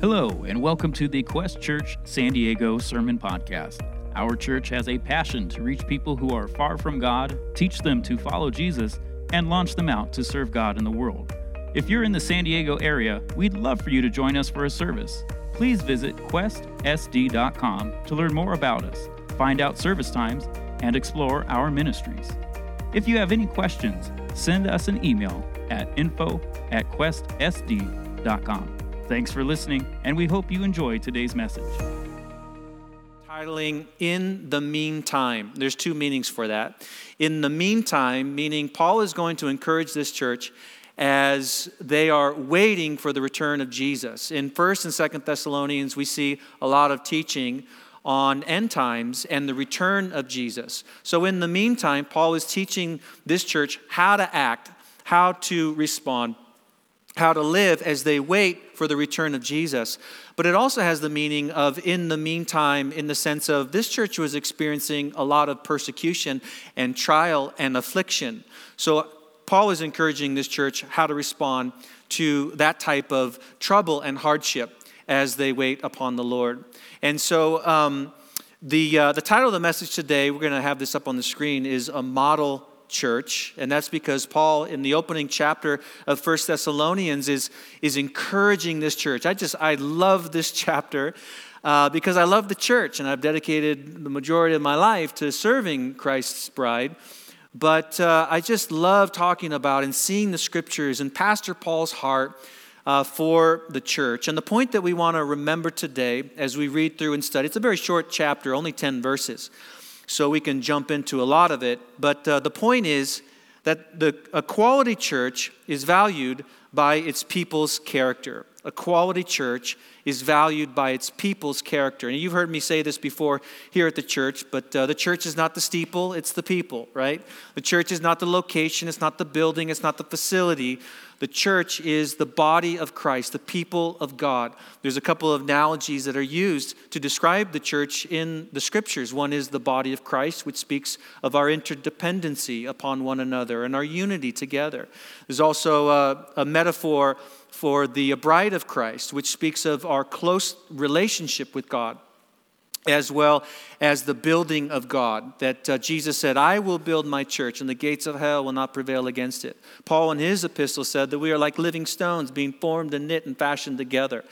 Hello, and welcome to the Quest Church San Diego Sermon Podcast. Our church has a passion to reach people who are far from God, teach them to follow Jesus, and launch them out to serve God in the world. If you're in the San Diego area, we'd love for you to join us for a service. Please visit questsd.com to learn more about us, find out service times, and explore our ministries. If you have any questions, send us an email at info at questsd.com. Thanks for listening, and we hope you enjoy today's message. Titling In the Meantime. There's two meanings for that. In the meantime, meaning Paul is going to encourage this church as they are waiting for the return of Jesus. In 1st and 2nd Thessalonians, we see a lot of teaching on end times and the return of Jesus. So, in the meantime, Paul is teaching this church how to act, how to respond, how to live as they wait for the return of Jesus. But it also has the meaning of in the meantime, in the sense of this church was experiencing a lot of persecution and trial and affliction. So, Paul is encouraging this church how to respond to that type of trouble and hardship as they wait upon the Lord. And so, um, the, uh, the title of the message today, we're going to have this up on the screen, is A Model Church. And that's because Paul, in the opening chapter of First Thessalonians, is, is encouraging this church. I just, I love this chapter. Uh, because I love the church and I've dedicated the majority of my life to serving Christ's bride. But uh, I just love talking about and seeing the scriptures and Pastor Paul's heart uh, for the church. And the point that we want to remember today as we read through and study, it's a very short chapter, only 10 verses, so we can jump into a lot of it. But uh, the point is that the, a quality church is valued by its people's character. A quality church is valued by its people's character. And you've heard me say this before here at the church, but uh, the church is not the steeple, it's the people, right? The church is not the location, it's not the building, it's not the facility. The church is the body of Christ, the people of God. There's a couple of analogies that are used to describe the church in the scriptures. One is the body of Christ, which speaks of our interdependency upon one another and our unity together. There's also a, a metaphor for the bride of Christ, which speaks of our close relationship with God as well as the building of God. That uh, Jesus said, I will build my church, and the gates of hell will not prevail against it. Paul, in his epistle, said that we are like living stones being formed and knit and fashioned together.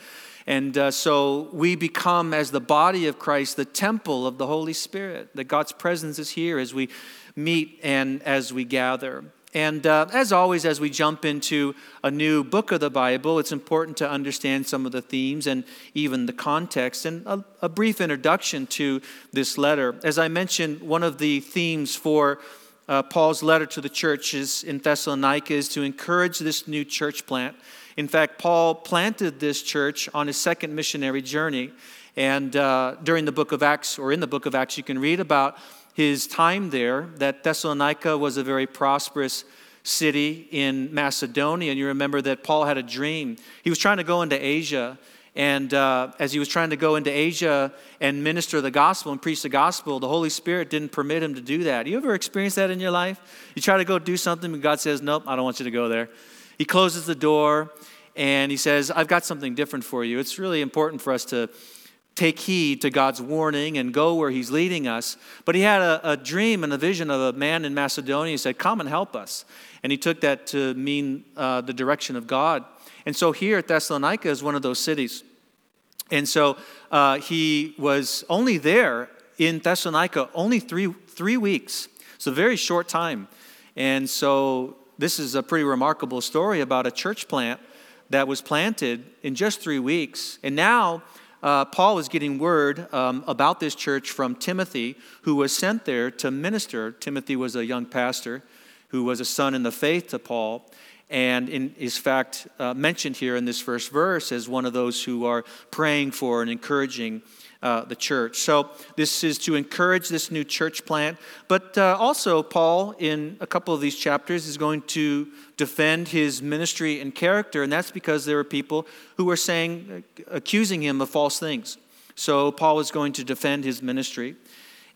And uh, so we become, as the body of Christ, the temple of the Holy Spirit, that God's presence is here as we meet and as we gather. And uh, as always, as we jump into a new book of the Bible, it's important to understand some of the themes and even the context and a, a brief introduction to this letter. As I mentioned, one of the themes for uh, Paul's letter to the churches in Thessalonica is to encourage this new church plant. In fact, Paul planted this church on his second missionary journey. And uh, during the book of Acts, or in the book of Acts, you can read about his time there, that Thessalonica was a very prosperous city in Macedonia. And you remember that Paul had a dream. He was trying to go into Asia. And uh, as he was trying to go into Asia and minister the gospel and preach the gospel, the Holy Spirit didn't permit him to do that. You ever experienced that in your life? You try to go do something, and God says, Nope, I don't want you to go there. He closes the door and he says, I've got something different for you. It's really important for us to take heed to God's warning and go where He's leading us. But he had a, a, dream and a vision of a man in Macedonia. He said, Come and help us. And he took that to mean uh, the direction of God. And so here at Thessalonica is one of those cities. And so uh, he was only there in Thessalonica only three, three weeks. So, very short time. And so this is a pretty remarkable story about a church plant that was planted in just three weeks. And now uh, Paul is getting word um, about this church from Timothy, who was sent there to minister. Timothy was a young pastor who was a son in the faith to Paul, and in, is fact uh, mentioned here in this first verse as one of those who are praying for and encouraging uh, the church. So, this is to encourage this new church plant. But uh, also, Paul, in a couple of these chapters, is going to defend his ministry and character, and that's because there are people who are saying, accusing him of false things. So, Paul is going to defend his ministry.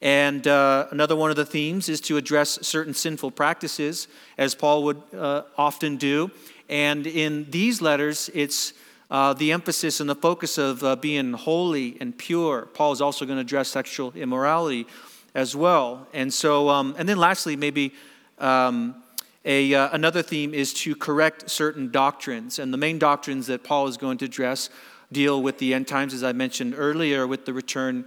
And uh, another one of the themes is to address certain sinful practices, as Paul would uh, often do. And in these letters, it's uh, the emphasis and the focus of uh, being holy and pure. Paul is also going to address sexual immorality as well. And so, um, and then lastly, maybe um, a, uh, another theme is to correct certain doctrines. And the main doctrines that Paul is going to address deal with the end times, as I mentioned earlier, with the return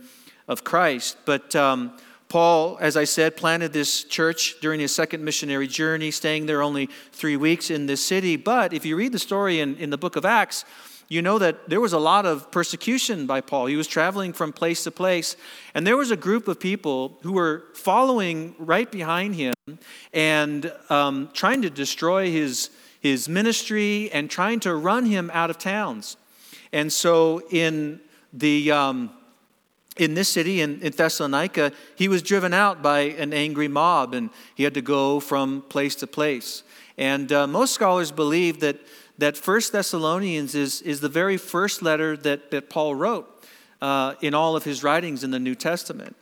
of Christ. But um, Paul, as I said, planted this church during his second missionary journey, staying there only three weeks in this city. But if you read the story in, in the book of Acts, you know that there was a lot of persecution by Paul. He was traveling from place to place, and there was a group of people who were following right behind him and um, trying to destroy his, his ministry and trying to run him out of towns. And so in the. Um, in this city, in, in, Thessalonica, he was driven out by an angry mob and he had to go from place to place. And uh, most scholars believe that that First Thessalonians is, is the very first letter that, that Paul wrote uh, in all of his writings in the New Testament.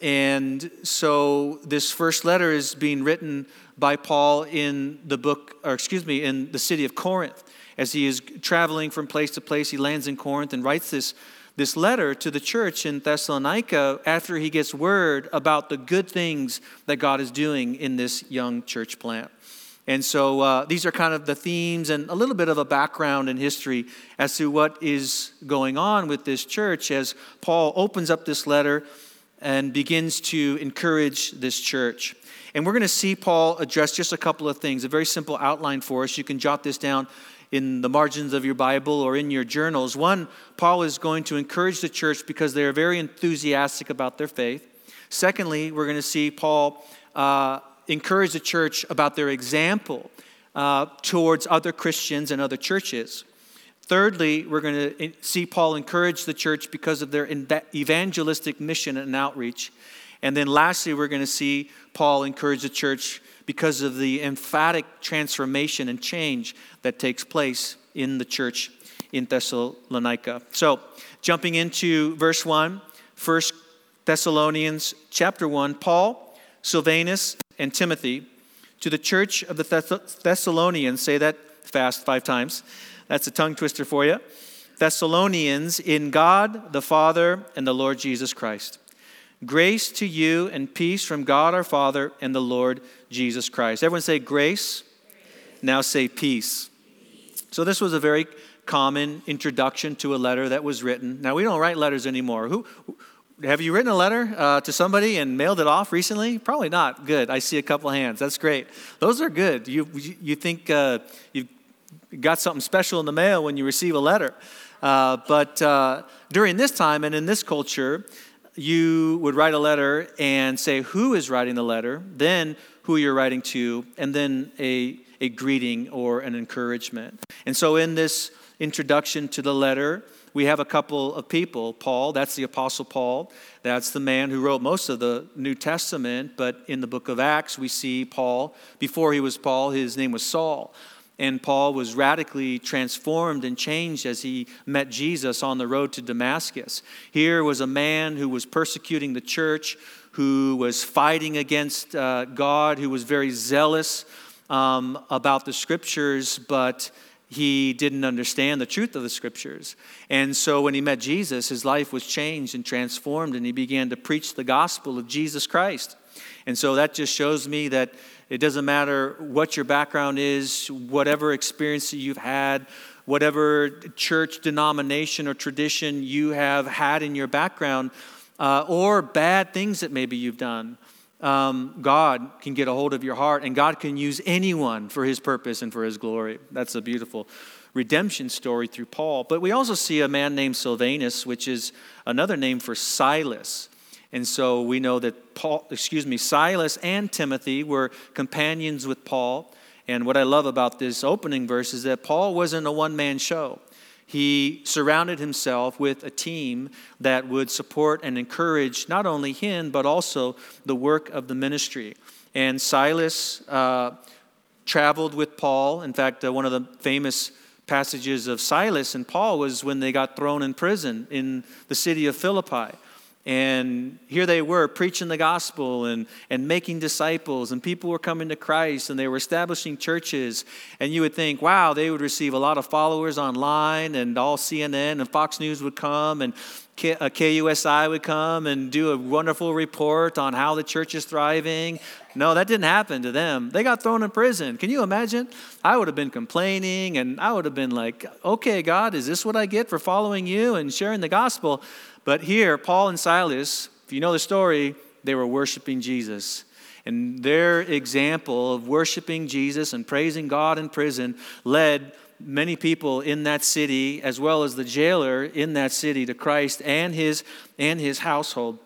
And so this first letter is being written by Paul in the book, or excuse me, in the city of Corinth. As he is traveling from place to place, he lands in Corinth and writes this, this letter to the church in Thessalonica after he gets word about the good things that God is doing in this young church plant. And so uh, these are kind of the themes and a little bit of a background and history as to what is going on with this church as Paul opens up this letter and begins to encourage this church. And we're going to see Paul address just a couple of things, a very simple outline for us. You can jot this down in the margins of your Bible or in your journals. One, Paul is going to encourage the church because they are very enthusiastic about their faith. Secondly, we're going to see Paul. Uh, encourage the church about their example uh, towards other Christians and other churches. Thirdly, we're going to see Paul encourage the church because of their evangelistic mission and outreach. And then lastly, we're going to see Paul encourage the church because of the emphatic transformation and change that takes place in the church in Thessalonica. So, jumping into verse 1, 1 Thessalonians chapter 1, Paul, Silvanus, and Timothy to the church of the Thessalonians, say that fast five times. That's a tongue twister for you. Thessalonians in God the Father and the Lord Jesus Christ. Grace to you and peace from God our Father and the Lord Jesus Christ. Everyone say grace. Now say peace. So this was a very common introduction to a letter that was written. Now we don't write letters anymore. Who have you written a letter uh, to somebody and mailed it off recently? Probably not. Good. I see a couple of hands. That's great. Those are good. You, you think uh, you've got something special in the mail when you receive a letter. Uh, but uh, during this time and in this culture, you would write a letter and say who is writing the letter, then who you're writing to, and then a, a greeting or an encouragement. And so in this introduction to the letter, we have a couple of people. Paul, that's the Apostle Paul. That's the man who wrote most of the New Testament. But in the book of Acts, we see Paul. Before he was Paul, his name was Saul. And Paul was radically transformed and changed as he met Jesus on the road to Damascus. Here was a man who was persecuting the church, who was fighting against uh, God, who was very zealous um, about the scriptures, but he didn't understand the truth of the scriptures. And so when he met Jesus, his life was changed and transformed, and he began to preach the gospel of Jesus Christ. And so that just shows me that it doesn't matter what your background is, whatever experience you've had, whatever church denomination or tradition you have had in your background, uh, or bad things that maybe you've done um, God can get a hold of your heart, and God can use anyone for his purpose and for his glory. That's a beautiful redemption story through Paul. But we also see a man named Silvanus, which is another name for Silas. And so we know that Paul, excuse me, Silas and Timothy were companions with Paul. And what I love about this opening verse is that Paul wasn't a one man show he surrounded himself with a team that would support and encourage not only him, but also the work of the ministry. And Silas uh, traveled with Paul. In fact, uh, one of the famous passages of Silas and Paul was when they got thrown in prison in the city of Philippi. And here they were preaching the gospel and, and making disciples, and people were coming to Christ and they were establishing churches. And you would think, wow, they would receive a lot of followers online, and all CNN and Fox News would come, and KUSI uh, would come and do a wonderful report on how the church is thriving. No, that didn't happen to them. They got thrown in prison. Can you imagine? I would have been complaining and I would have been like, okay, God, is this what I get for following you and sharing the gospel? But here, Paul and Silas, if you know the story, they were worshiping Jesus. And their example of worshiping Jesus and praising God in prison led many people in that city, as well as the jailer in that city, to Christ and his, and his household.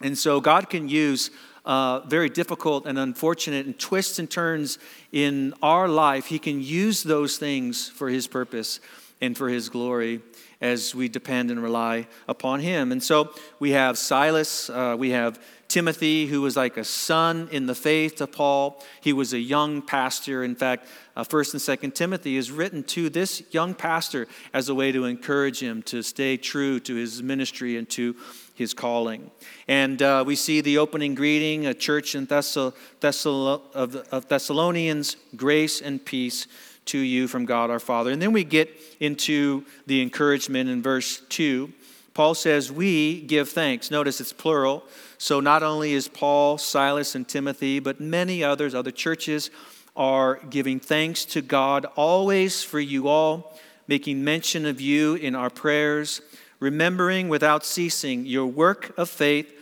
And so God can use uh, very difficult and unfortunate and twists and turns in our life. He can use those things for His purpose and for His glory as we depend and rely upon him. And so we have Silas, uh, we have Timothy, who was like a son in the faith to Paul. He was a young pastor. In fact, uh, 1st and 2nd Timothy is written to this young pastor as a way to encourage him to stay true to his ministry and to his calling. And uh, we see the opening greeting, a church in Thessal- Thessal- of, of Thessalonians, grace and peace to you from God our Father. And then we get into the encouragement in verse 2. Paul says, We give thanks. Notice it's plural. So not only is Paul, Silas, and Timothy, but many others, other churches, are giving thanks to God always for you all, making mention of you in our prayers, remembering without ceasing your work of faith,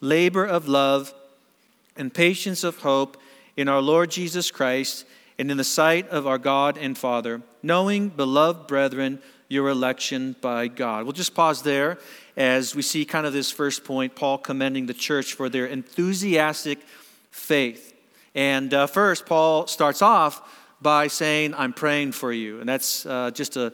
labor of love, and patience of hope in our Lord Jesus Christ and in the sight of our God and Father, knowing, beloved brethren, your election by God. We'll just pause there as we see kind of this first point, Paul commending the church for their enthusiastic faith. And uh, first, Paul starts off by saying, I'm praying for you. And that's uh, just a,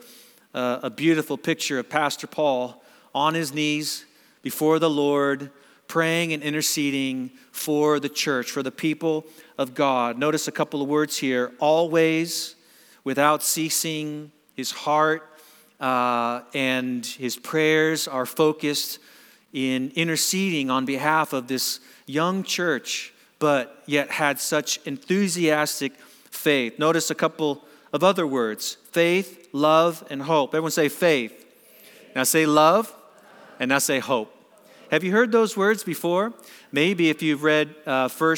a beautiful picture of Pastor Paul on his knees before the Lord, praying and interceding for the church, for the people of God. Notice a couple of words here always, without ceasing, his heart uh, and his prayers are focused in interceding on behalf of this young church, but yet had such enthusiastic faith. Notice a couple of other words faith, love, and hope. Everyone say faith. Now say love, and now say hope. Have you heard those words before? Maybe if you've read uh, 1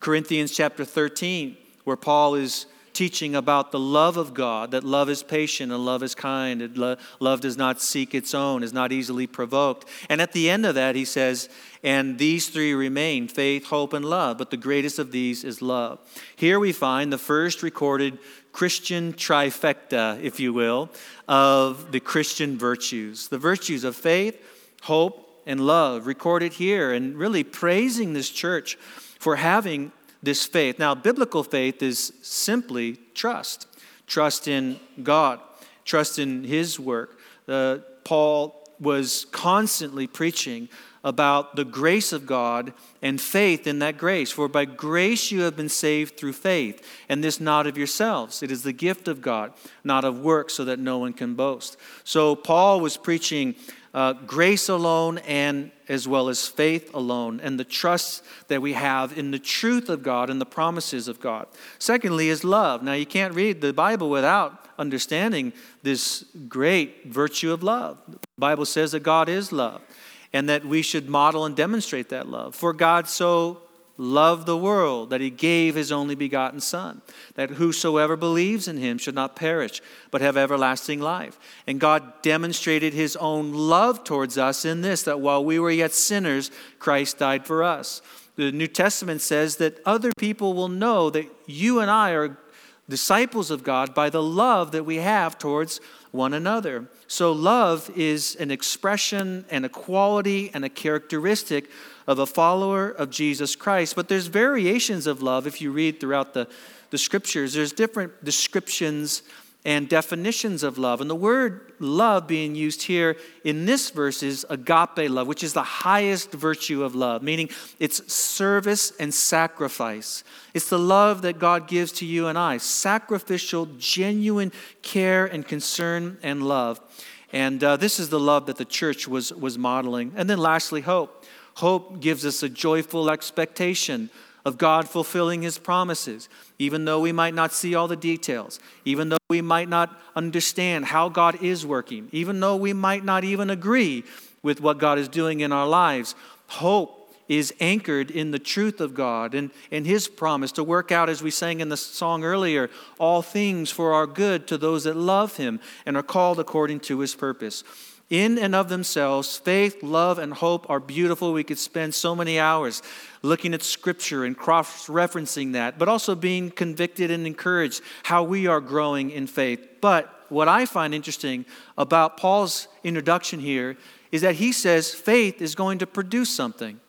Corinthians chapter 13, where Paul is teaching about the love of God, that love is patient and love is kind, and lo- love does not seek its own, is not easily provoked. And at the end of that, he says, and these three remain faith, hope, and love, but the greatest of these is love. Here we find the first recorded Christian trifecta, if you will, of the Christian virtues the virtues of faith, hope, and love recorded here and really praising this church for having this faith. Now, biblical faith is simply trust trust in God, trust in His work. Uh, Paul was constantly preaching about the grace of God and faith in that grace. For by grace you have been saved through faith, and this not of yourselves. It is the gift of God, not of works, so that no one can boast. So Paul was preaching uh, grace alone and as well as faith alone and the trust that we have in the truth of God and the promises of God. Secondly, is love. Now, you can't read the Bible without understanding this great virtue of love. The Bible says that God is love and that we should model and demonstrate that love. For God so loved the world that he gave his only begotten Son, that whosoever believes in him should not perish, but have everlasting life. And God demonstrated his own love towards us in this, that while we were yet sinners, Christ died for us. The New Testament says that other people will know that you and I are disciples of God by the love that we have towards one another. So, love is an expression and a quality and a characteristic of a follower of Jesus Christ. But there's variations of love if you read throughout the, the scriptures. There's different descriptions and definitions of love. And the word love being used here in this verse is agape love, which is the highest virtue of love, meaning it's service and sacrifice. It's the love that God gives to you and I sacrificial, genuine care and concern and love. And uh, this is the love that the church was, was modeling. And then lastly, hope. Hope gives us a joyful expectation of God fulfilling his promises, even though we might not see all the details, even though we might not understand how God is working, even though we might not even agree with what God is doing in our lives. Hope is anchored in the truth of God and, and His promise to work out, as we sang in the song earlier, all things for our good to those that love Him and are called according to His purpose. In and of themselves, faith, love, and hope are beautiful. We could spend so many hours looking at Scripture and cross referencing that, but also being convicted and encouraged how we are growing in faith. But what I find interesting about Paul's introduction here is that he says faith is going to produce something.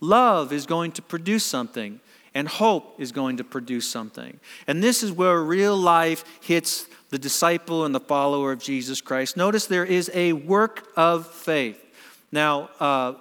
Love is going to produce something, and hope is going to produce something. And this is where real life hits the disciple and the follower of Jesus Christ. Notice there is a work of faith. Now, uh,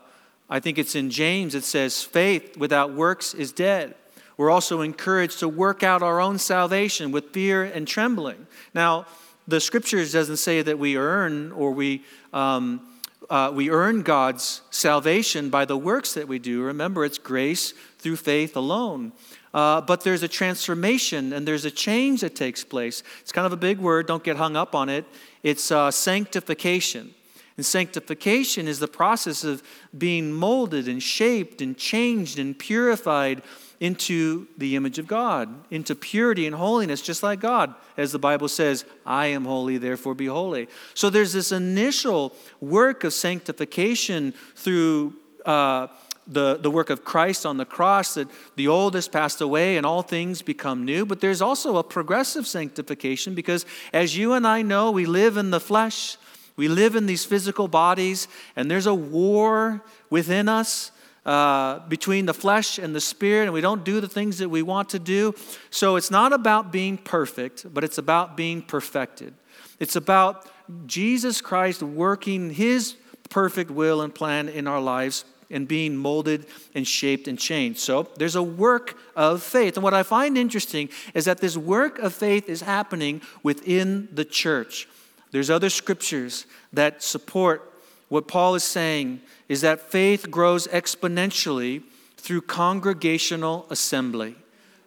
I think it's in James, it says, faith without works is dead. We're also encouraged to work out our own salvation with fear and trembling. Now, the scriptures doesn't say that we earn or we um, uh, we earn God's salvation by the works that we do. Remember, it's grace through faith alone. Uh, but there's a transformation and there's a change that takes place. It's kind of a big word, don't get hung up on it. It's uh, sanctification. And sanctification is the process of being molded and shaped and changed and purified into the image of God, into purity and holiness, just like God. As the Bible says, I am holy, therefore be holy. So there's this initial work of sanctification through. Uh, the, the work of Christ on the cross, that the old has passed away and all things become new. But there's also a progressive sanctification because, as you and I know, we live in the flesh, we live in these physical bodies, and there's a war within us uh, between the flesh and the spirit, and we don't do the things that we want to do. So it's not about being perfect, but it's about being perfected. It's about Jesus Christ working his perfect will and plan in our lives and being molded and shaped and changed. So there's a work of faith. And what I find interesting is that this work of faith is happening within the church. There's other scriptures that support what Paul is saying is that faith grows exponentially through congregational assembly.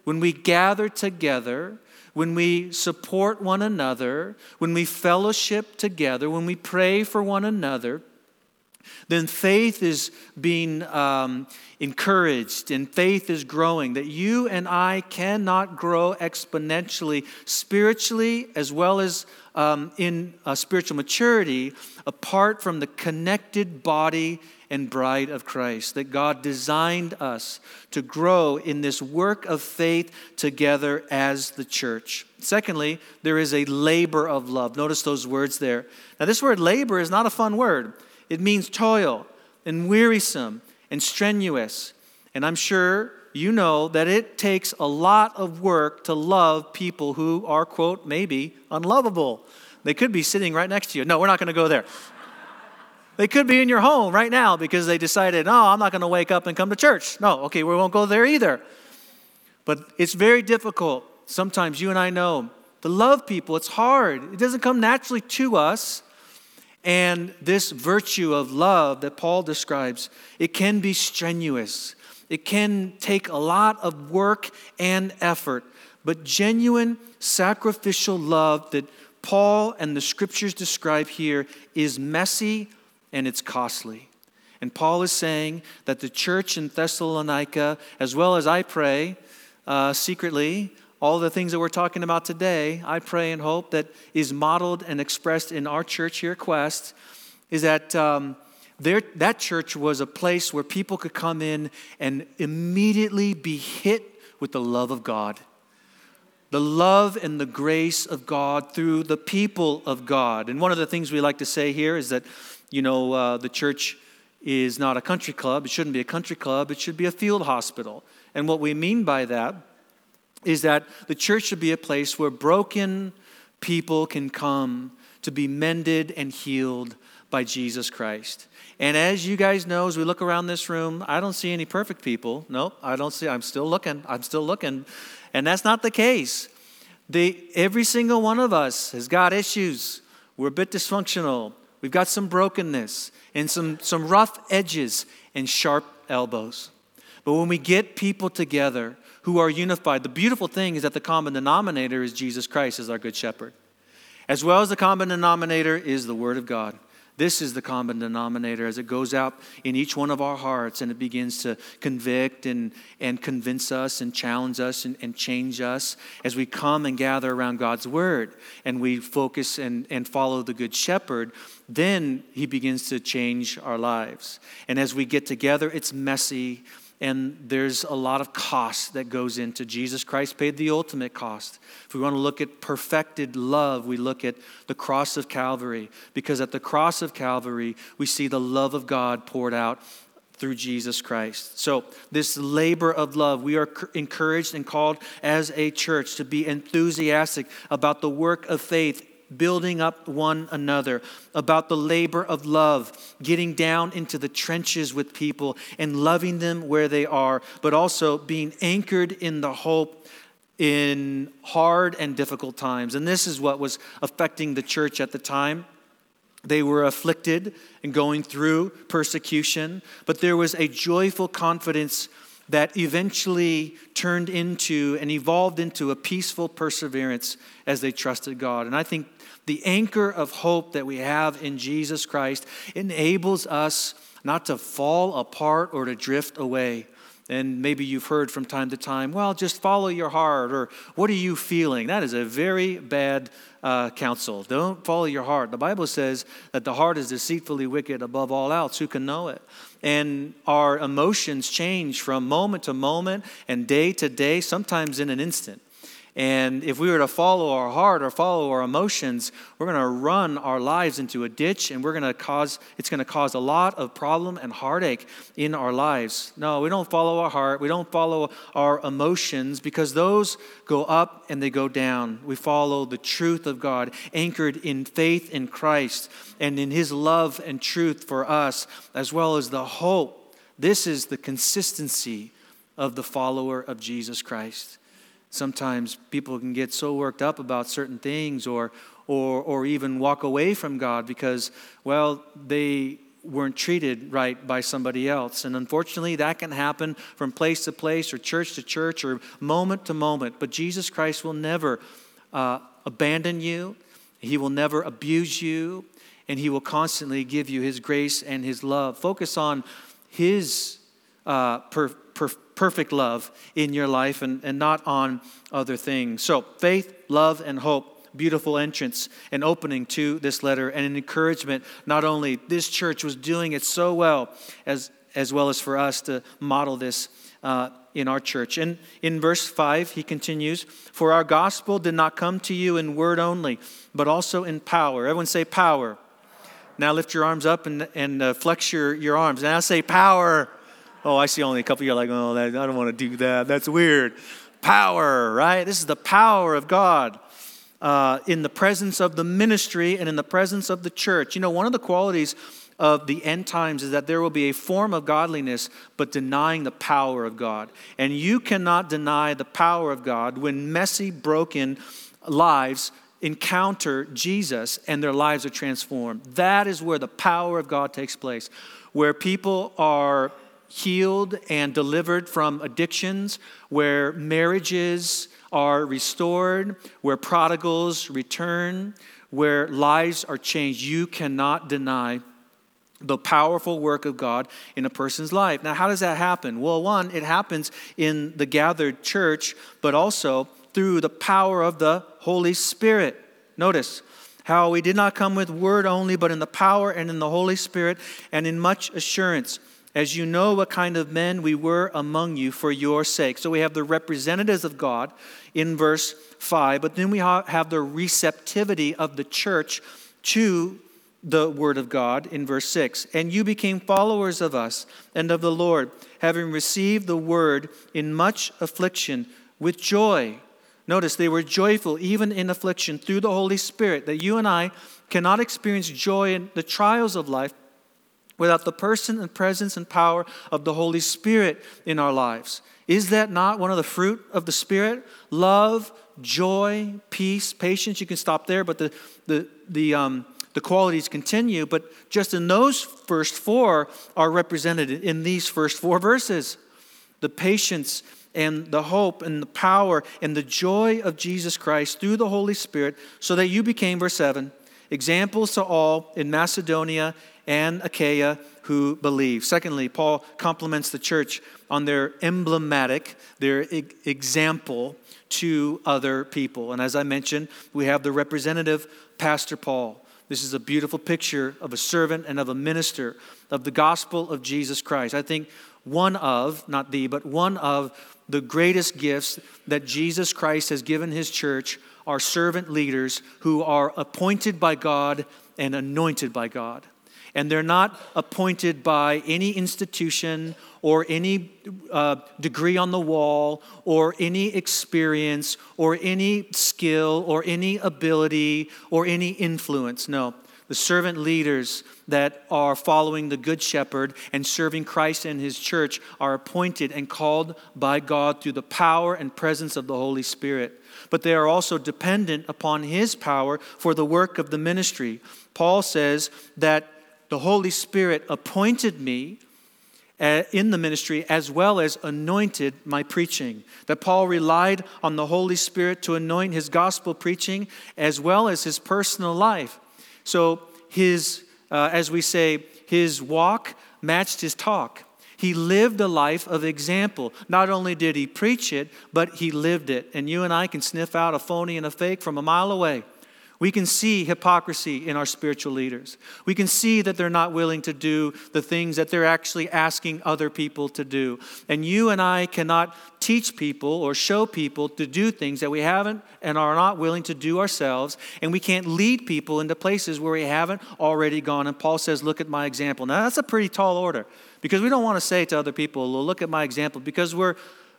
When we gather together, when we support one another, when we fellowship together, when we pray for one another, then faith is being um, encouraged and faith is growing. That you and I cannot grow exponentially spiritually as well as um, in uh, spiritual maturity apart from the connected body and bride of Christ. That God designed us to grow in this work of faith together as the church. Secondly, there is a labor of love. Notice those words there. Now, this word labor is not a fun word, it means toil and wearisome and strenuous. And I'm sure you know that it takes a lot of work to love people who are, quote, maybe unlovable. They could be sitting right next to you. No, we're not going to go there. They could be in your home right now because they decided, oh, I'm not going to wake up and come to church. No, okay, we won't go there either. But it's very difficult. Sometimes you and I know to love people, it's hard. It doesn't come naturally to us. And this virtue of love that Paul describes, it can be strenuous. It can take a lot of work and effort. But genuine sacrificial love that Paul and the scriptures describe here is messy and it's costly. And Paul is saying that the church in Thessalonica, as well as I pray uh, secretly, all the things that we're talking about today, I pray and hope that is modeled and expressed in our church here, Quest, is that um, there, that church was a place where people could come in and immediately be hit with the love of God the love and the grace of God through the people of God. And one of the things we like to say here is that, you know, uh, the church is not a country club. It shouldn't be a country club. It should be a field hospital. And what we mean by that is that the church should be a place where broken people can come to be mended and healed by Jesus Christ. And as you guys know, as we look around this room, I don't see any perfect people. Nope, I don't see. I'm still looking. I'm still looking. And that's not the case. The, every single one of us has got issues. We're a bit dysfunctional. We've got some brokenness and some, some rough edges and sharp elbows. But when we get people together who are unified, the beautiful thing is that the common denominator is Jesus Christ as our good shepherd. As well as the common denominator is the Word of God. This is the common denominator as it goes out in each one of our hearts and it begins to convict and, and convince us and challenge us and, and change us as we come and gather around God's Word and we focus and, and follow the Good Shepherd. Then He begins to change our lives. And as we get together, it's messy, and there's a lot of cost that goes into Jesus Christ paid the ultimate cost. If we want to look at perfected love, we look at the cross of Calvary because at the cross of Calvary we see the love of God poured out through Jesus Christ. So, this labor of love, we are encouraged and called as a church to be enthusiastic about the work of faith building up one another, about the labor of love, getting down into the trenches with people and loving them where they are, but also being anchored in the hope in hard and difficult times. And this is what was affecting the church at the time. They were afflicted and going through persecution, but there was a joyful confidence that eventually turned into and evolved into a peaceful perseverance as they trusted God. And I think the anchor of hope that we have in Jesus Christ enables us not to fall apart or to drift away. And maybe you've heard from time to time, well, just follow your heart, or what are you feeling? That is a very bad uh, counsel. Don't follow your heart. The Bible says that the heart is deceitfully wicked above all else. Who can know it? And our emotions change from moment to moment and day to day, sometimes in an instant. And if we were to follow our heart or follow our emotions, we're going to run our lives into a ditch and we're going to cause it's going to cause a lot of problem and heartache in our lives. No, we don't follow our heart. We don't follow our emotions because those go up and they go down. We follow the truth of God anchored in faith in Christ and in his love and truth for us as well as the hope. This is the consistency of the follower of Jesus Christ. Sometimes people can get so worked up about certain things or, or, or even walk away from God because, well, they weren't treated right by somebody else. And unfortunately, that can happen from place to place or church to church or moment to moment. But Jesus Christ will never uh, abandon you, He will never abuse you, and He will constantly give you His grace and His love. Focus on His uh, per, per, perfect love in your life and, and not on other things. So, faith, love, and hope beautiful entrance and opening to this letter and an encouragement. Not only this church was doing it so well as as well as for us to model this uh, in our church. And in verse 5 he continues for our gospel did not come to you in word only but also in power. Everyone say power. Now lift your arms up and, and uh, flex your, your arms. Now say power Oh, I see only a couple. You're like, oh, that, I don't want to do that. That's weird. Power, right? This is the power of God uh, in the presence of the ministry and in the presence of the church. You know, one of the qualities of the end times is that there will be a form of godliness, but denying the power of God. And you cannot deny the power of God when messy, broken lives encounter Jesus and their lives are transformed. That is where the power of God takes place, where people are healed and delivered from addictions, where marriages are restored, where prodigals return, where lives are changed. You cannot deny the powerful work of God in a person's life. Now, how does that happen? Well, one, it happens in the gathered church, but also through the power of the Holy Spirit. Notice how we did not come with word only, but in the power and in the Holy Spirit and in much assurance as you know what kind of men we were among you for your sake. So we have the representatives of God in verse 5, but then we have the receptivity of the church to the word of God in verse 6. And you became followers of us and of the Lord, having received the word in much affliction with joy. Notice they were joyful even in affliction through the Holy Spirit, that you and I cannot experience joy in the trials of life without the person and presence and power of the Holy Spirit in our lives. Is that not one of the fruit of the Spirit? Love, joy, peace, patience. You can stop there, but the, the, the, um, the qualities continue, but just in those first four are represented in these first four verses the patience and the hope and the power and the joy of Jesus Christ through the Holy Spirit, so that you became, verse 7, examples to all in Macedonia and Achaia who believe. Secondly, Paul compliments the church on their emblematic, their example to other people. And as I mentioned, we have the representative, Pastor Paul. This is a beautiful picture of a servant and of a minister of the gospel of Jesus Christ. I think one of, not the, but one of the greatest gifts that Jesus Christ has given his church are servant leaders who are appointed by God and anointed by God. And they're not appointed by any institution or any uh, degree on the wall or any experience or any skill or any ability or any influence. No. The servant leaders that are following the Good Shepherd and serving Christ and His church are appointed and called by God through the power and presence of the Holy Spirit. But they are also dependent upon His power for the work of the ministry. Paul says that the Holy Spirit appointed me uh, in the ministry as well as anointed my preaching. That Paul relied on the Holy Spirit to anoint his gospel preaching as well as his personal life. So his, uh, as we say, his walk matched his talk. He lived a life of example. Not only did he preach it, but he lived it. And you and I can sniff out a phony and a fake from a mile away. We can see hypocrisy in our spiritual leaders. We can see that they're not willing to do the things that they're actually asking other people to do. And you and I cannot teach people or show people to do things that we haven't and are not willing to do ourselves. And we can't lead people into places where we haven't already gone. And Paul says, Look at my example. Now, that's a pretty tall order because we don't want to say to other people, Look at my example because we're,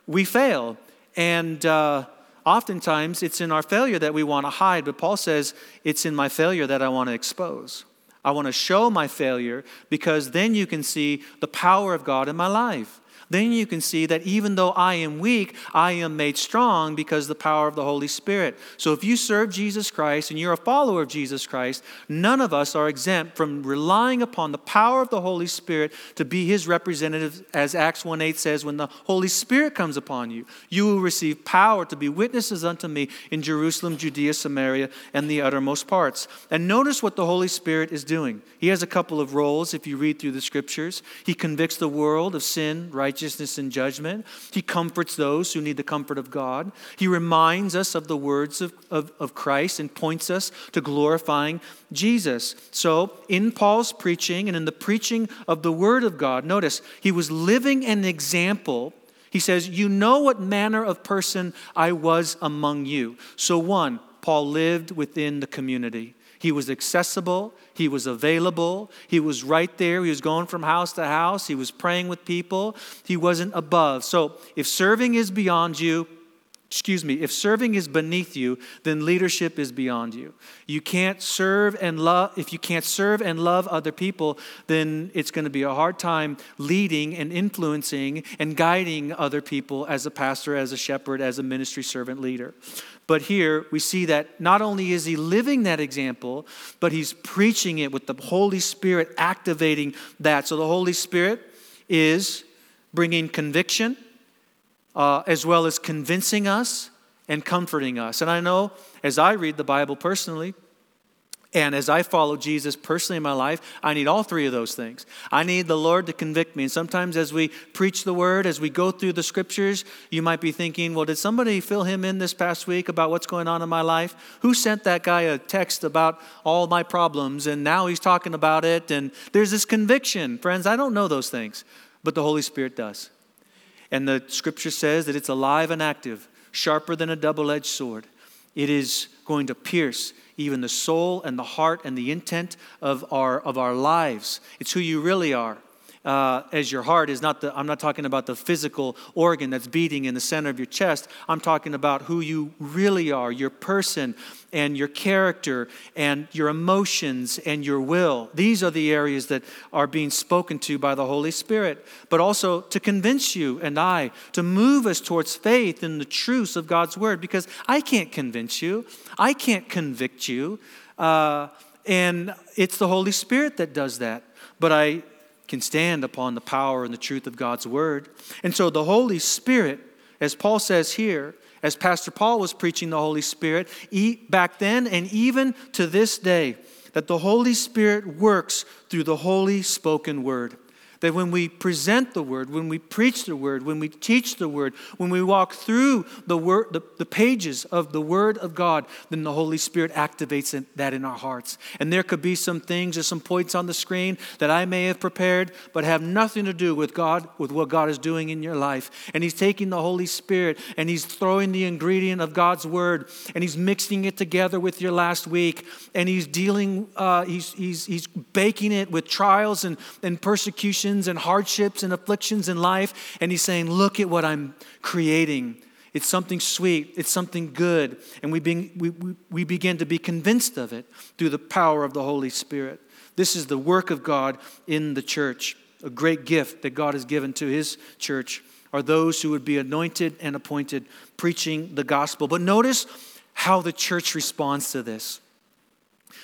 we fail. And, uh, Oftentimes, it's in our failure that we want to hide, but Paul says, It's in my failure that I want to expose. I want to show my failure because then you can see the power of God in my life then you can see that even though I am weak, I am made strong because of the power of the Holy Spirit. So if you serve Jesus Christ and you're a follower of Jesus Christ, none of us are exempt from relying upon the power of the Holy Spirit to be his representative, as Acts 1 8 says, when the Holy Spirit comes upon you, you will receive power to be witnesses unto me in Jerusalem, Judea, Samaria, and the uttermost parts. And notice what the Holy Spirit is doing. He has a couple of roles if you read through the scriptures. He convicts the world of sin, righteousness, righteousness and judgment. He comforts those who need the comfort of God. He reminds us of the words of, of, of Christ and points us to glorifying Jesus. So, in Paul's preaching and in the preaching of the Word of God, notice he was living an example. He says, You know what manner of person I was among you. So, one, Paul lived within the community. He was accessible, he was available, he was right there. He was going from house to house, he was praying with people, he wasn't above. So if serving is beyond you, excuse me, if serving is beneath you, then leadership is beyond you. You can't serve and love, if you can't serve and love other people, then it's going to be a hard time leading and influencing and guiding other people as a pastor, as a shepherd, as a ministry servant leader. But here we see that not only is he living that example, but he's preaching it with the Holy Spirit activating that. So the Holy Spirit is bringing conviction uh, as well as convincing us and comforting us. And I know as I read the Bible personally, and as I follow Jesus personally in my life, I need all three of those things. I need the Lord to convict me. And sometimes as we preach the word, as we go through the scriptures, you might be thinking, well, did somebody fill him in this past week about what's going on in my life? Who sent that guy a text about all my problems and now he's talking about it? And there's this conviction. Friends, I don't know those things, but the Holy Spirit does. And the scripture says that it's alive and active, sharper than a double edged sword. It is going to pierce even the soul and the heart and the intent of our, of our lives. It's who you really are uh, as your heart is not the, I'm not talking about the physical organ that's beating in the center of your chest. I'm talking about who you really are, your person and your character and your emotions and your will. These are the areas that are being spoken to by the Holy Spirit, but also to convince you and I, to move us towards faith in the truths of God's Word, because I can't convince you, I can't convict you. Uh, and it's the Holy Spirit that does that. But I can stand upon the power and the truth of God's word. And so the Holy Spirit, as Paul says here, as Pastor Paul was preaching the Holy Spirit back then and even to this day, that the Holy Spirit works through the holy spoken word. That when we present the word, when we preach the word, when we teach the word, when we walk through the, word, the, the pages of the word of God, then the Holy Spirit activates that in our hearts. And there could be some things or some points on the screen that I may have prepared, but have nothing to do with God, with what God is doing in your life. And He's taking the Holy Spirit and He's throwing the ingredient of God's word and He's mixing it together with your last week and He's dealing, uh, he's, he's, he's baking it with trials and, and persecution and hardships and afflictions in life. And he's saying, Look at what I'm creating. It's something sweet, it's something good. And we, being, we, we, we begin to be convinced of it through the power of the Holy Spirit. This is the work of God in the church. A great gift that God has given to his church are those who would be anointed and appointed preaching the gospel. But notice how the church responds to this.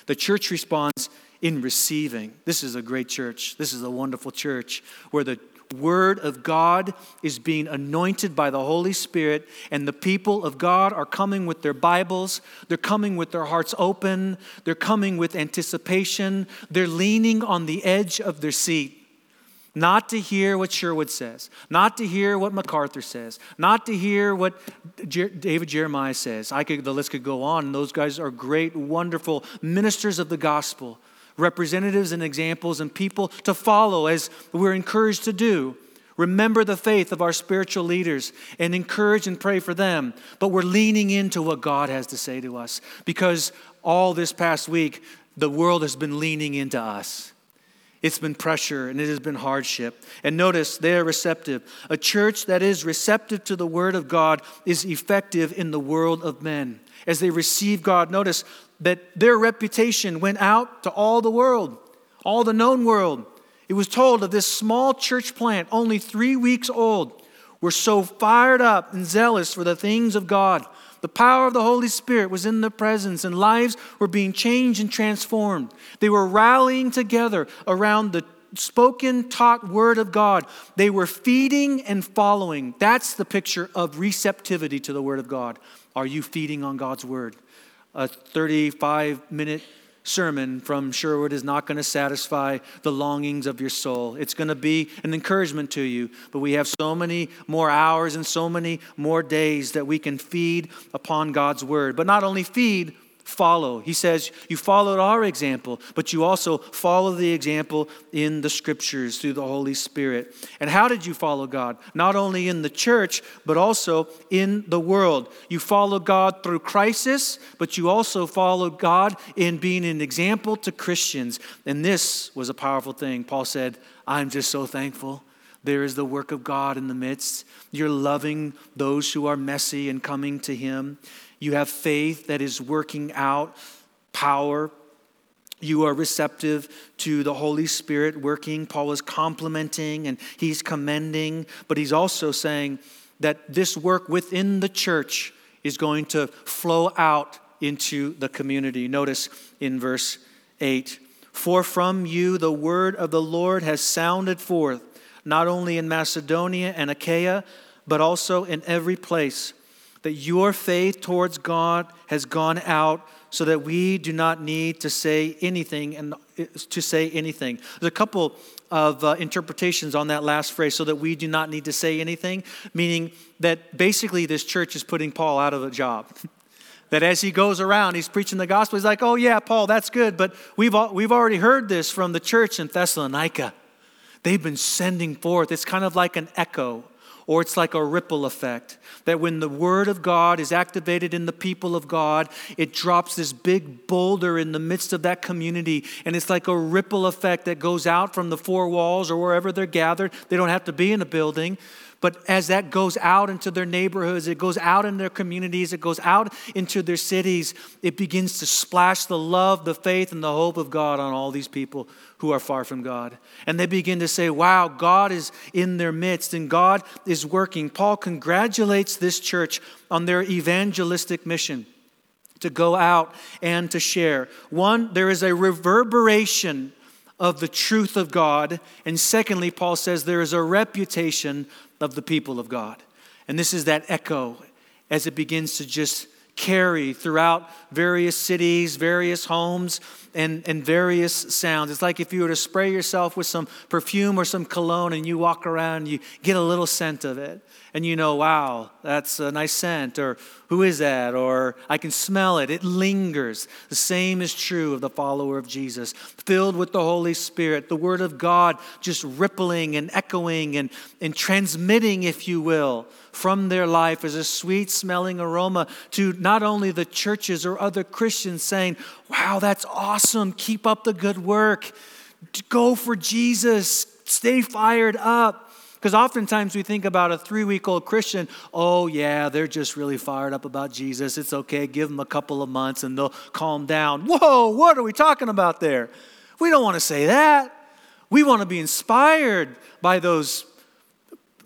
The church responds in receiving. This is a great church. This is a wonderful church where the Word of God is being anointed by the Holy Spirit, and the people of God are coming with their Bibles. They're coming with their hearts open. They're coming with anticipation. They're leaning on the edge of their seat. Not to hear what Sherwood says, not to hear what MacArthur says, not to hear what Jer- David Jeremiah says. I could, the list could go on. Those guys are great, wonderful ministers of the gospel representatives and examples and people to follow as we're encouraged to do. Remember the faith of our spiritual leaders and encourage and pray for them. But we're leaning into what God has to say to us because all this past week, the world has been leaning into us. It's been pressure and it has been hardship. And notice they're receptive. A church that is receptive to the word of God is effective in the world of men. As they receive God, notice that their reputation went out to all the world, all the known world. It was told of this small church plant, only three weeks old, were so fired up and zealous for the things of God. The power of the Holy Spirit was in their presence, and lives were being changed and transformed. They were rallying together around the spoken, taught word of God. They were feeding and following. That's the picture of receptivity to the word of God. Are you feeding on God's word? A 35 minute sermon from Sherwood is not going to satisfy the longings of your soul. It's going to be an encouragement to you, but we have so many more hours and so many more days that we can feed upon God's word. But not only feed, follow. He says, You followed our example, but you also follow the example in the scriptures through the Holy Spirit. And how did you follow God? Not only in the church, but also in the world. You follow God through crisis, but you also follow God in being an example to Christians. And this was a powerful thing. Paul said, I'm just so thankful. There is the work of God in the midst. You're loving those who are messy and coming to Him. You have faith that is working out power. You are receptive to the Holy Spirit working. Paul is complimenting and he's commending, but he's also saying that this work within the church is going to flow out into the community. Notice in verse 8 For from you the word of the Lord has sounded forth, not only in Macedonia and Achaia, but also in every place that your faith towards God has gone out so that we do not need to say anything and to say anything. There's a couple of uh, interpretations on that last phrase so that we do not need to say anything, meaning that basically this church is putting Paul out of a job. that as he goes around, he's preaching the gospel. He's like, oh, yeah, Paul, that's good, but we've, we've already heard this from the church in Thessalonica. They've been sending forth, it's kind of like an echo or it's like a ripple effect. That when the Word of God is activated in the people of God, it drops this big boulder in the midst of that community. And it's like a ripple effect that goes out from the four walls or wherever they're gathered. They don't have to be in a building. But as that goes out into their neighborhoods, it goes out in their communities, it goes out into their cities, it begins to splash the love, the faith, and the hope of God on all these people who are far from God. And they begin to say, wow, God is in their midst and God is working. Paul congratulates this church on their evangelistic mission. to go out and to share. One, there is a reverberation of the truth of God. And secondly, Paul says there is a reputation of the people of God. And this is that echo as it begins to just carry throughout various cities, various homes, and, and various sounds. It's like if you were to spray yourself with some perfume or some cologne and you walk around, you get a little scent of it and you know, wow, that's a nice scent, or who is that, or I can smell it. It lingers. The same is true of the follower of Jesus, filled with the Holy Spirit, the Word of God just rippling and echoing and, and transmitting, if you will, from their life as a sweet smelling aroma to not only the churches or other Christians saying, wow, that's awesome, keep up the good work, go for Jesus, stay fired up. Because oftentimes we think about a three week old Christian, oh, yeah, they're just really fired up about Jesus. It's okay, give them a couple of months and they'll calm down. Whoa, what are we talking about there? We don't want to say that. We want to be inspired by those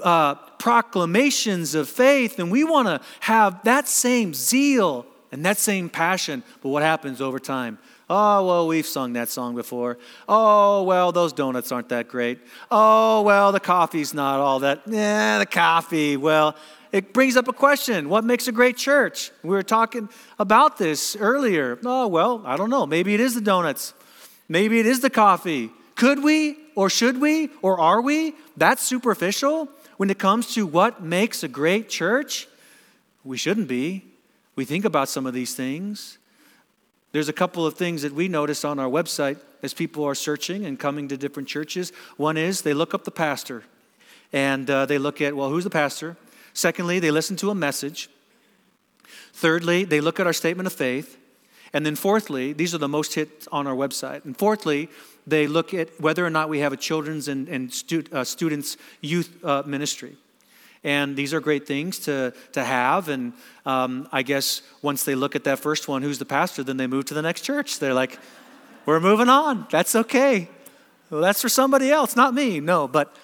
uh, proclamations of faith, and we want to have that same zeal and that same passion. But what happens over time? Oh, well, we've sung that song before. Oh, well, those donuts aren't that great. Oh, well, the coffee's not all that. Yeah, the coffee. Well, it brings up a question what makes a great church? We were talking about this earlier. Oh, well, I don't know. Maybe it is the donuts. Maybe it is the coffee. Could we, or should we, or are we? That's superficial when it comes to what makes a great church. We shouldn't be. We think about some of these things. There's a couple of things that we notice on our website as people are searching and coming to different churches. One is they look up the pastor and uh, they look at, well, who's the pastor? Secondly, they listen to a message. Thirdly, they look at our statement of faith. And then fourthly, these are the most hit on our website. And fourthly, they look at whether or not we have a children's and, and stu- uh, students' youth uh, ministry. And these are great things to, to have. And um, I guess once they look at that first one, who's the pastor, then they move to the next church. They're like, we're moving on. That's okay. Well, that's for somebody else, not me. No, but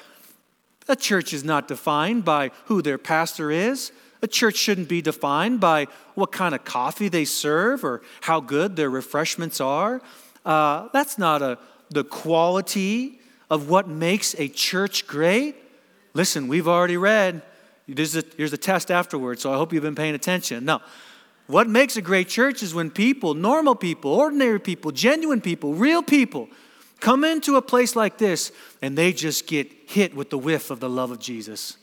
a church is not defined by who their pastor is. A church shouldn't be defined by what kind of coffee they serve or how good their refreshments are. Uh, that's not a, the quality of what makes a church great. Listen, we've already read Here's a, here's a test afterwards, so I hope you've been paying attention. No. What makes a great church is when people, normal people, ordinary people, genuine people, real people, come into a place like this and they just get hit with the whiff of the love of Jesus.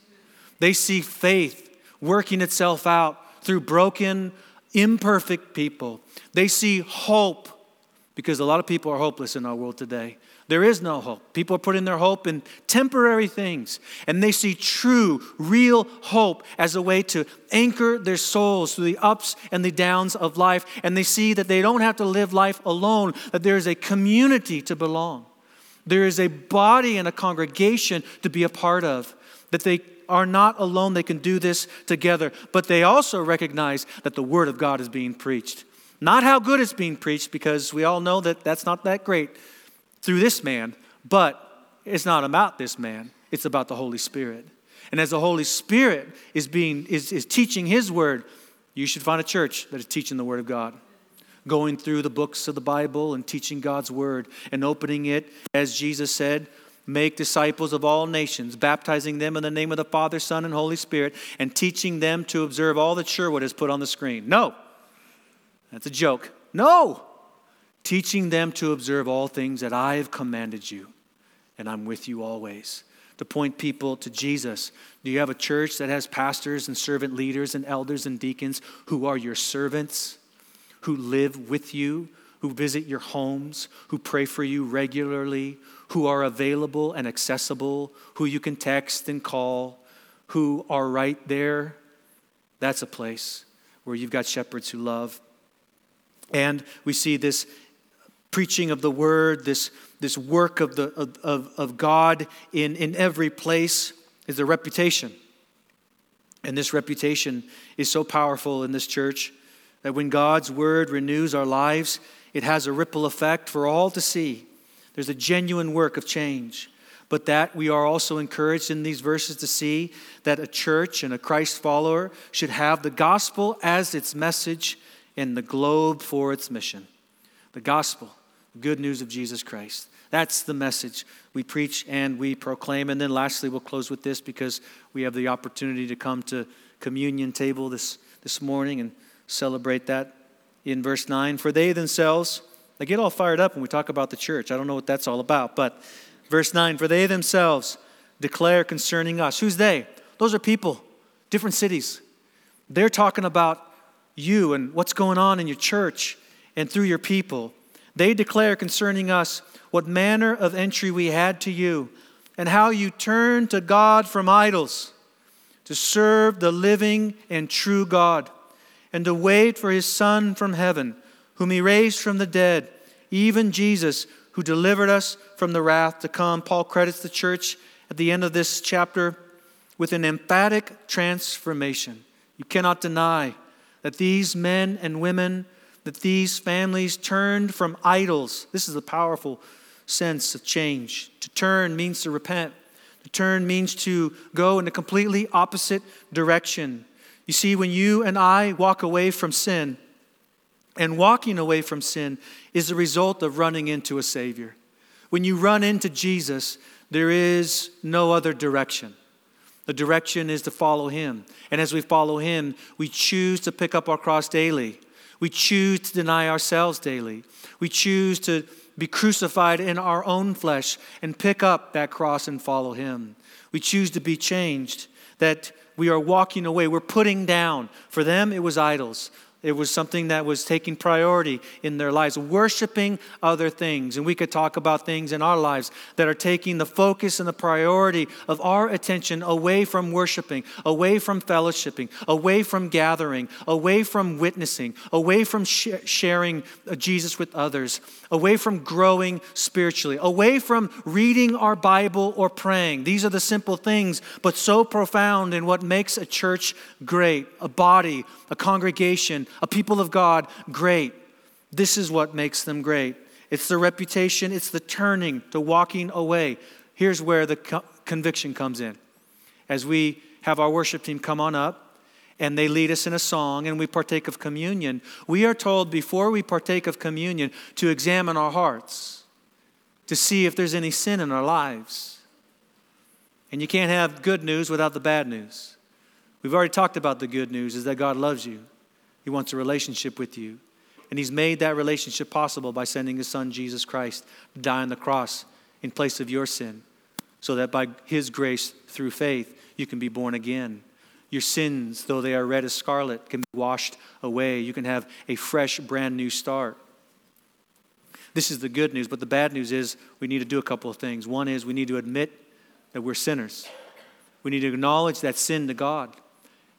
They see faith working itself out through broken, imperfect people. They see hope because a lot of people are hopeless in our world today. There is no hope. People are putting their hope in temporary things, and they see true, real hope as a way to anchor their souls through the ups and the downs of life. And they see that they don't have to live life alone, that there is a community to belong. There is a body and a congregation to be a part of, that they are not alone, they can do this together. But they also recognize that the Word of God is being preached. Not how good it's being preached, because we all know that that's not that great through this man, but it's not about this man, it's about the Holy Spirit. And as the Holy Spirit is being is, is teaching his word, you should find a church that is teaching the word of God. Going through the books of the Bible and teaching God's word and opening it, as Jesus said, make disciples of all nations, baptizing them in the name of the Father, Son, and Holy Spirit, and teaching them to observe all that Sherwood has put on the screen. No, that's a joke. No, teaching them to observe all things that I have commanded you, and I'm with you always. To point people to Jesus. Do you have a church that has pastors and servant leaders and elders and deacons who are your servants, who live with you, who visit your homes, who pray for you regularly, who are available and accessible, who you can text and call, who are right there? That's a place where you've got shepherds who love. And we see this preaching of the word, this, this work of, the, of, of God in, in every place, is a reputation. And this reputation is so powerful in this church that when God's word renews our lives, it has a ripple effect for all to see. There's a genuine work of change. But that we are also encouraged in these verses to see that a church and a Christ follower should have the gospel as its message and the globe for its mission. The gospel, the good news of Jesus Christ. That's the message we preach and we proclaim. And then lastly, we'll close with this because we have the opportunity to come to communion table this, this morning and celebrate that in verse 9. For they themselves, I get all fired up when we talk about the church. I don't know what that's all about. But verse 9, for they themselves declare concerning us. Who's they? Those are people, different cities. They're talking about you and what's going on in your church and through your people. They declare concerning us what manner of entry we had to you and how you turned to God from idols to serve the living and true God and to wait for his Son from heaven, whom he raised from the dead, even Jesus, who delivered us from the wrath to come. Paul credits the church at the end of this chapter with an emphatic transformation. You cannot deny that these men and women, that these families turned from idols. This is a powerful sense of change. To turn means to repent. To turn means to go in a completely opposite direction. You see, when you and I walk away from sin, and walking away from sin is the result of running into a Savior. When you run into Jesus, there is no other direction. The direction is to follow Him. And as we follow Him, we choose to pick up our cross daily. We choose to deny ourselves daily. We choose to be crucified in our own flesh and pick up that cross and follow Him. We choose to be changed, that we are walking away. We're putting down. For them, it was idols. It was something that was taking priority in their lives, worshiping other things. And we could talk about things in our lives that are taking the focus and the priority of our attention away from worshiping, away from fellowshipping, away from gathering, away from witnessing, away from sh- sharing uh, Jesus with others, away from growing spiritually, away from reading our Bible or praying. These are the simple things, but so profound in what makes a church great, a body, a congregation, a people of God great. This is what makes them great. It's the reputation, it's the turning to walking away. Here's where the co- conviction comes in. As we have our worship team come on up and they lead us in a song and we partake of communion, we are told before we partake of communion to examine our hearts, to see if there's any sin in our lives. And you can't have good news without the bad news. We've already talked about the good news is that God loves you. He wants a relationship with you. And He's made that relationship possible by sending His Son, Jesus Christ, to die on the cross in place of your sin, so that by His grace, through faith, you can be born again. Your sins, though they are red as scarlet, can be washed away. You can have a fresh, brand new start. This is the good news, but the bad news is we need to do a couple of things. One is we need to admit that we're sinners, we need to acknowledge that sin to God.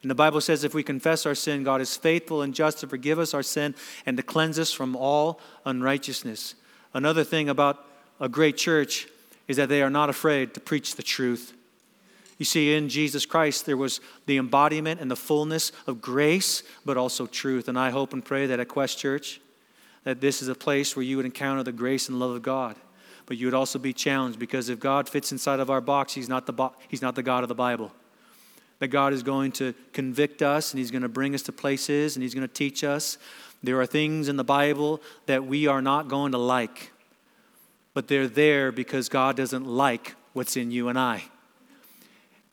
And the Bible says if we confess our sin, God is faithful and just to forgive us our sin and to cleanse us from all unrighteousness. Another thing about a great church is that they are not afraid to preach the truth. You see, in Jesus Christ, there was the embodiment and the fullness of grace, but also truth. And I hope and pray that at Quest Church, that this is a place where you would encounter the grace and love of God. But you would also be challenged because if God fits inside of our box, He's not the, bo- he's not the God of the Bible that God is going to convict us and He's going to bring us to places and He's going to teach us. There are things in the Bible that we are not going to like, but they're there because God doesn't like what's in you and I.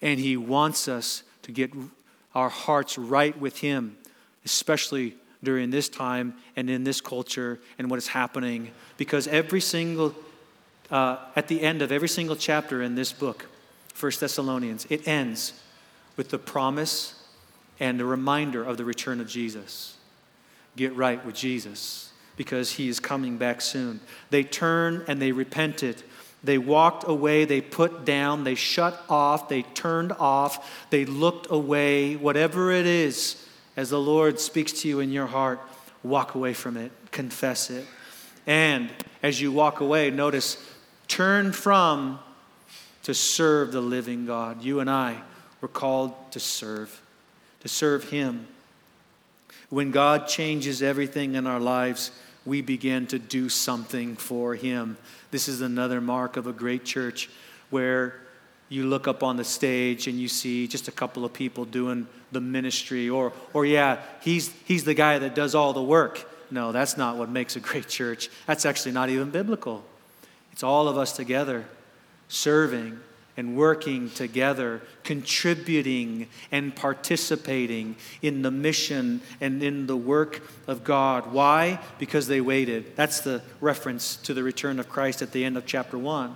And He wants us to get our hearts right with Him, especially during this time and in this culture and what is happening. Because every single, uh, at the end of every single chapter in this book, First Thessalonians, it ends with the promise and the reminder of the return of Jesus. Get right with Jesus because he is coming back soon. They turned and they repented. They walked away, they put down, they shut off, they turned off, they looked away. Whatever it is, as the Lord speaks to you in your heart, walk away from it, confess it. And as you walk away, notice, turn from to serve the living God. You and I we're called to serve, to serve Him. When God changes everything in our lives, we begin to do something for Him. This is another mark of a great church where you look up on the stage and you see just a couple of people doing the ministry, or, or yeah, he's, he's the guy that does all the work. No, that's not what makes a great church. That's actually not even biblical. It's all of us together serving and working together, contributing and participating in the mission and in the work of God. Why? Because they waited. That's the reference to the return of Christ at the end of chapter 1.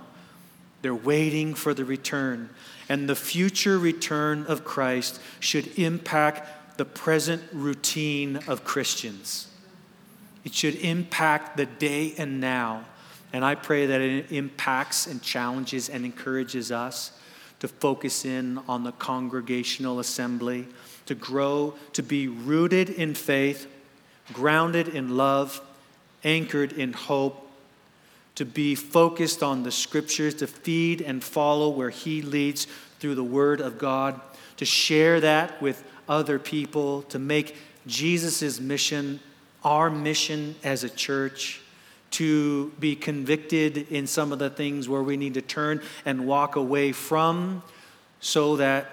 They're waiting for the return. And the future return of Christ should impact the present routine of Christians. It should impact the day and now. And I pray that it impacts and challenges and encourages us to focus in on the congregational assembly, to grow, to be rooted in faith, grounded in love, anchored in hope, to be focused on the scriptures, to feed and follow where He leads through the Word of God, to share that with other people, to make Jesus' mission our mission as a church to be convicted in some of the things where we need to turn and walk away from so that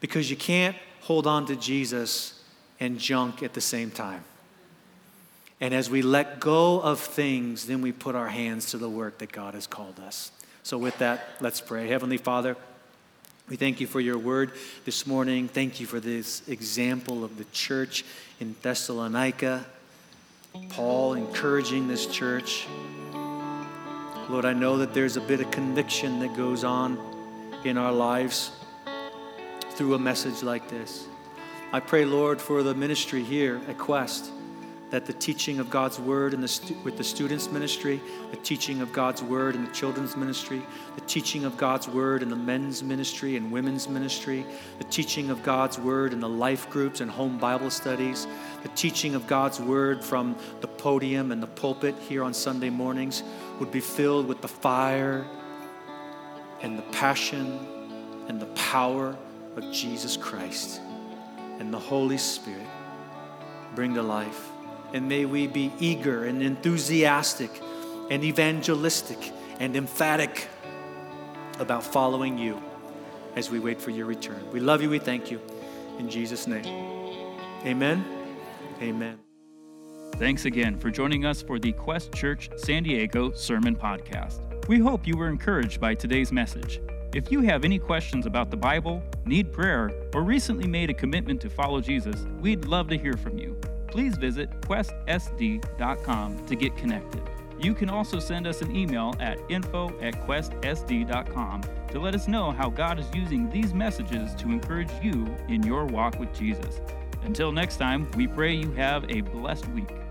because you can't hold on to Jesus and junk at the same time. And as we let go of things, then we put our hands to the work that God has called us. So, with that, let's pray. Heavenly Father, we thank you for your word this morning. Thank you for this example of the church in Thessalonica. Paul encouraging this church. Lord, I know that there's a bit of conviction that goes on in our lives through a message like this. I pray, Lord, for the ministry here at Quest that the teaching of God's word the stu- with the students' ministry, the teaching of God's word in the children's ministry, the teaching of God's word in the men's ministry and women's ministry, the teaching of God's word in the life groups and home Bible studies, the teaching of God's word from the podium and the pulpit here on Sunday mornings would be filled with the fire and the passion and the power of Jesus Christ and the Holy Spirit bring to life. And may we be eager and enthusiastic and evangelistic and emphatic about following you as we wait for your return. We love you. We thank you. In Jesus' name. Amen. Amen. Thanks again for joining us for the Quest Church San Diego Sermon Podcast. We hope you were encouraged by today's message. If you have any questions about the Bible, need prayer, or recently made a commitment to follow Jesus, we'd love to hear from you. Please visit questsd.com to get connected. You can also send us an email at info at questsd.com to let us know how God is using these messages to encourage you in your walk with Jesus. Until next time, we pray you have a blessed week.